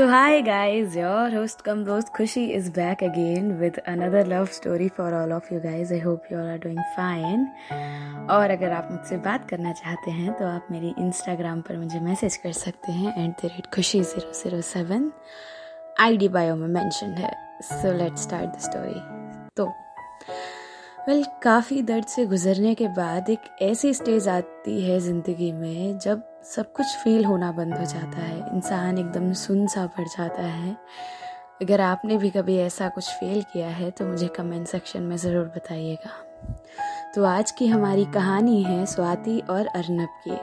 So, hi guys, your host Kam Roast Khushi is back again with another love story for all of you guys. I hope you all are doing fine. और अगर आप मुझसे बात करना चाहते हैं तो आप मेरी इंस्टाग्राम पर मुझे मैसेज कर सकते हैं at the rate Khushi zero zero seven I D bio में मैंशन है. So let start the story तो वेल काफ़ी दर्द से गुजरने के बाद एक ऐसी स्टेज आती है ज़िंदगी में जब सब कुछ फील होना बंद हो जाता है। इंसान एकदम सुन सा पड़ जाता है। अगर आपने भी कभी ऐसा कुछ फेल किया है तो मुझे कमेंट सेक्शन में ज़रूर बताइएगा। तो आज की हमारी कहानी है स्वाति और अर्नब की।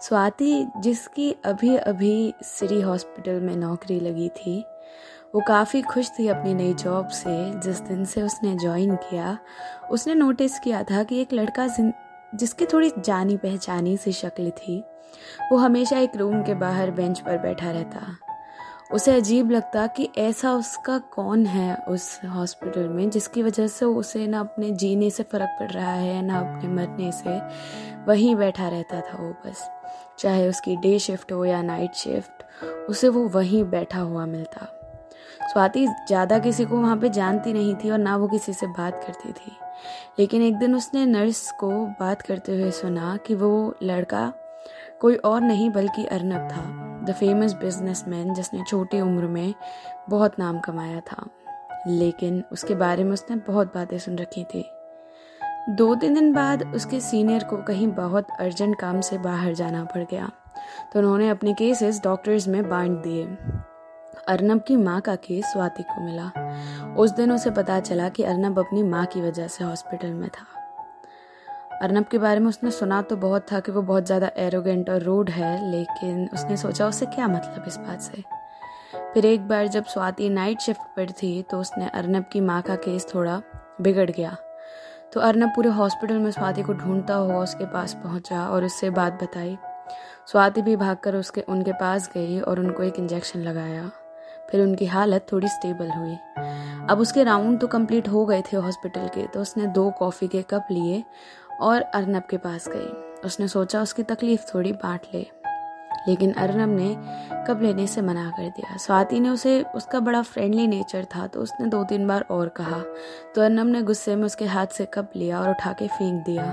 स्वाति, जिसकी अभी अभी सिटी हॉस्पिटल में नौकरी लगी थी, वो काफ़ी खुश थी अपनी नई जॉब से। जिस दिन से उसने ज्वाइन किया, उसने नोटिस किया था कि एक लड़का जिसकी थोड़ी जानी पहचानी सी शक्ल थी, वो हमेशा एक रूम के बाहर बेंच पर बैठा रहता। उसे अजीब लगता कि ऐसा उसका कौन है उस हॉस्पिटल में जिसकी वजह से उसे ना अपने जीने से फ़र्क पड़ रहा है, ना अपने मरने से। वहीं बैठा रहता था वो बस। चाहे उसकी डे शिफ्ट हो या नाइट शिफ्ट, उसे वो वहीं बैठा हुआ मिलता। स्वाति ज़्यादा किसी को वहाँ पे जानती नहीं थी और ना वो किसी से बात करती थी। लेकिन एक दिन उसने नर्स को बात करते हुए सुना कि वो लड़का कोई और नहीं बल्कि अर्नब था द फ़ेमस बिजनेसमैन जिसने छोटी उम्र में बहुत नाम कमाया था। लेकिन उसके बारे में उसने बहुत बातें सुन रखी थी। दो तीन दिन बाद उसके सीनियर को कहीं बहुत अर्जेंट काम से बाहर जाना पड़ गया। तो उन्होंने अपने केसेस डॉक्टर्स में बांट दिए। अर्नब की माँ का केस स्वाति को मिला। उस दिन उसे पता चला कि अर्नब अपनी माँ की वजह से हॉस्पिटल में था। अर्नब के बारे में उसने सुना तो बहुत था कि वो बहुत ज़्यादा एरोगेंट और रूड है, लेकिन उसने सोचा उससे क्या मतलब इस बात से। फिर एक बार जब स्वाति नाइट शिफ्ट पर थी तो उसने अर्नब की माँ का केस थोड़ा बिगड़ गया। तो अर्नब पूरे हॉस्पिटल में स्वाति को ढूंढता हुआ उसके पास पहुँचा और उससे बात बताई। स्वाति भी भागकर उसके, उनके पास गई और उनको एक इंजेक्शन लगाया। फिर उनकी हालत थोड़ी स्टेबल हुई। अब उसके राउंड तो कंप्लीट हो गए थे हॉस्पिटल के तो उसने दो कॉफ़ी के कप लिए और अर्नब के पास गई। उसने सोचा उसकी तकलीफ़ थोड़ी बांट ले, लेकिन अर्नब ने कप लेने से मना कर दिया। स्वाति ने उसे, उसका बड़ा फ्रेंडली नेचर था तो उसने दो तीन बार और कहा। तो अर्नब ने गुस्से में उसके हाथ से कप लिया और उठा के फेंक दिया।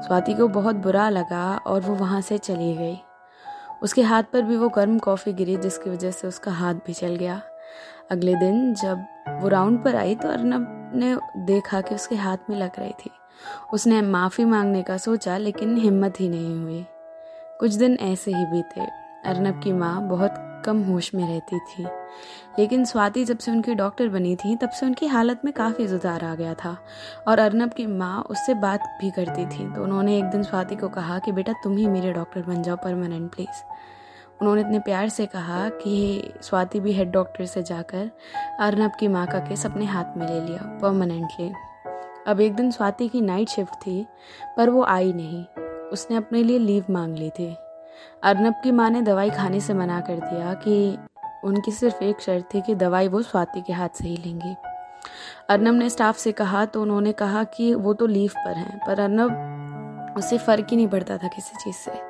स्वाति को बहुत बुरा लगा और वो वहाँ से चली गई। उसके हाथ पर भी वो गर्म कॉफ़ी गिरी, जिसकी वजह से उसका हाथ भी चल गया। अगले दिन जब वो राउंड पर आई तो अर्नब ने देखा कि उसके हाथ में लग रही थी। उसने माफ़ी मांगने का सोचा, लेकिन हिम्मत ही नहीं हुई। कुछ दिन ऐसे ही बीते। अर्नब की माँ बहुत कम होश में रहती थी। लेकिन स्वाति जब से उनकी डॉक्टर बनी थी, तब से उनकी हालत में काफ़ी सुधार आ गया था और अर्नब की माँ उससे बात भी करती थी। तो उन्होंने एक दिन स्वाति को कहा कि, बेटा, तुम ही मेरे डॉक्टर बन जाओ परमानेंट प्लीज़ उन्होंने इतने प्यार से कहा कि स्वाति भी हेड डॉक्टर से जाकर अर्नब की माँ का केस अपने हाथ में ले लिया परमानेंटली अब एक दिन स्वाति की नाइट शिफ्ट थी, पर वो आई नहीं। उसने अपने लिए लीव मांग ली थी। अर्नब की माँ ने दवाई खाने से मना कर दिया कि उनकी सिर्फ़ एक शर्त थी कि दवाई वो स्वाति के हाथ से ही लेंगी। अर्नब ने स्टाफ से कहा तो उन्होंने कहा कि वो तो लीव पर हैं, पर अर्नब उसे फ़र्क ही नहीं पड़ता था किसी चीज़ से।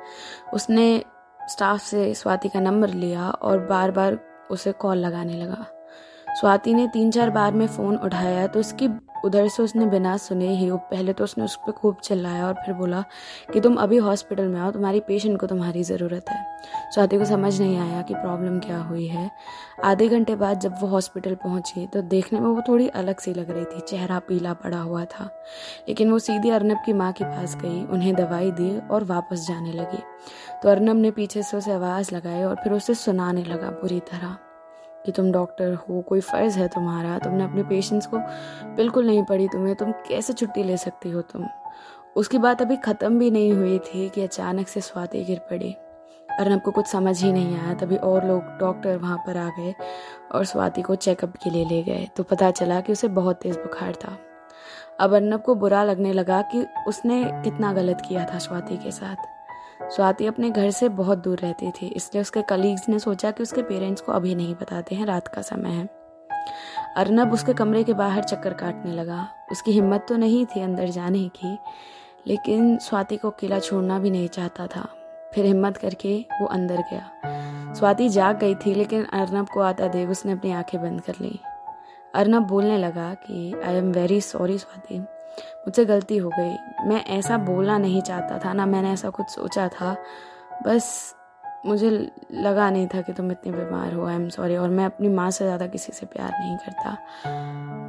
उसने स्टाफ से स्वाति का नंबर लिया और बार बार उसे कॉल लगाने लगा। स्वाति ने तीन चार बार में फ़ोन उठाया तो उसकी उधर से उसने बिना सुने ही पहले तो उसने उस पर खूब चिल्लाया और फिर बोला कि तुम अभी हॉस्पिटल में आओ, तुम्हारी पेशेंट को तुम्हारी ज़रूरत है। स्वाति को समझ नहीं आया कि प्रॉब्लम क्या हुई है। आधे घंटे बाद जब वो हॉस्पिटल पहुँची तो देखने में वो थोड़ी अलग सी लग रही थी, चेहरा पीला पड़ा हुआ था। लेकिन वो सीधी अर्नब की माँ के पास गई, उन्हें दवाई दी और वापस जाने लगी। तो अर्नब ने पीछे से उसे आवाज़ लगाई और फिर उसे सुनाने लगा बुरी तरह। कि तुम डॉक्टर हो, कोई फ़र्ज़ है तुम्हारा, तुमने अपने पेशेंट्स को बिल्कुल नहीं पढ़ी तुम्हें, तुम कैसे छुट्टी ले सकती हो तुम? उसकी बात अभी ख़त्म भी नहीं हुई थी कि अचानक से स्वाति गिर पड़ी। अर्नब को कुछ समझ ही नहीं आया, तभी और लोग डॉक्टर वहाँ पर आ गए और स्वाति को चेकअप के लिए ले गए तो पता चला कि उसे बहुत तेज़ बुखार था। अब अर्नब को बुरा लगने लगा कि उसने कितना गलत किया था स्वाति के साथ। स्वाति अपने घर से बहुत दूर रहती थी, इसलिए उसके कलीग्स ने सोचा कि उसके पेरेंट्स को अभी नहीं बताते हैं, रात का समय है। अर्नब उसके कमरे के बाहर चक्कर काटने लगा। उसकी हिम्मत तो नहीं थी अंदर जाने की, लेकिन स्वाति को किला छोड़ना भी नहीं चाहता था। फिर हिम्मत करके वो अंदर गया। स्वाति जाग गई थी, लेकिन अर्नब को आता देख उसने अपनी आँखें बंद कर ली। अर्नब बोलने लगा कि I am very sorry Swati. मुझसे गलती हो गई। मैं ऐसा बोलना नहीं चाहता था, ना मैंने ऐसा कुछ सोचा था। बस मुझे लगा नहीं था कि तुम इतने बीमार हो आई एम सॉरी और मैं अपनी माँ से ज़्यादा किसी से प्यार नहीं करता।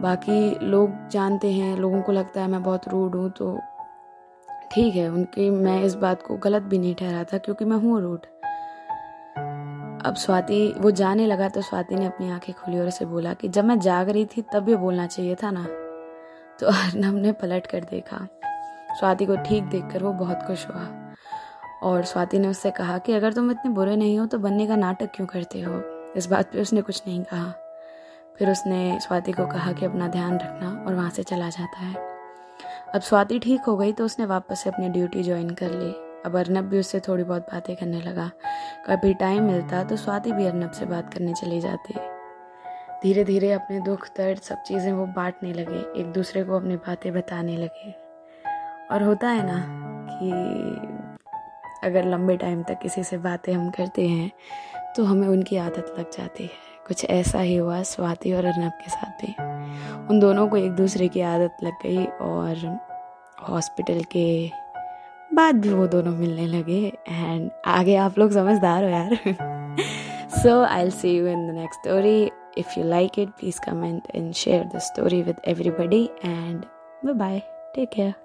बाकी लोग जानते हैं, लोगों को लगता है मैं बहुत रूड हूँ तो ठीक है, उनकी मैं इस बात को गलत भी नहीं ठहरा था क्योंकि मैं हूँ रूड अब स्वाति, वो जाने लगा तो स्वाति ने अपनी आँखें खोली और उसे बोला कि जब मैं जाग रही थी तब ये बोलना चाहिए था ना। तो अर्नब ने पलट कर देखा। स्वाति को ठीक देखकर वो बहुत खुश हुआ। और स्वाति ने उससे कहा कि अगर तुम इतने बुरे नहीं हो तो बनने का नाटक क्यों करते हो? इस बात पे उसने कुछ नहीं कहा। फिर उसने स्वाति को कहा कि अपना ध्यान रखना और वहाँ से चला जाता है। अब स्वाति ठीक हो गई तो उसने वापस से अपनी ड्यूटी ज्वाइन कर ली। अब अर्नब भी उससे थोड़ी बहुत बातें करने लगा। कभी टाइम मिलता तो स्वाति भी अर्नब से बात करने चली जाती। धीरे धीरे अपने दुख, दर्द सब चीज़ें वो बांटने लगे, एक दूसरे को अपनी बातें बताने लगे। और होता है ना कि अगर लंबे टाइम तक किसी से बातें हम करते हैं तो हमें उनकी आदत लग जाती है। कुछ ऐसा ही हुआ स्वाति और अर्नब के साथ भी। उन दोनों को एक दूसरे की आदत लग गई और हॉस्पिटल के बाद भी वो दोनों मिलने लगे। एंड आगे आप लोग समझदार हो यार। So I see you in the next story If you like it, please comment and share the story with everybody. And bye bye. Take care.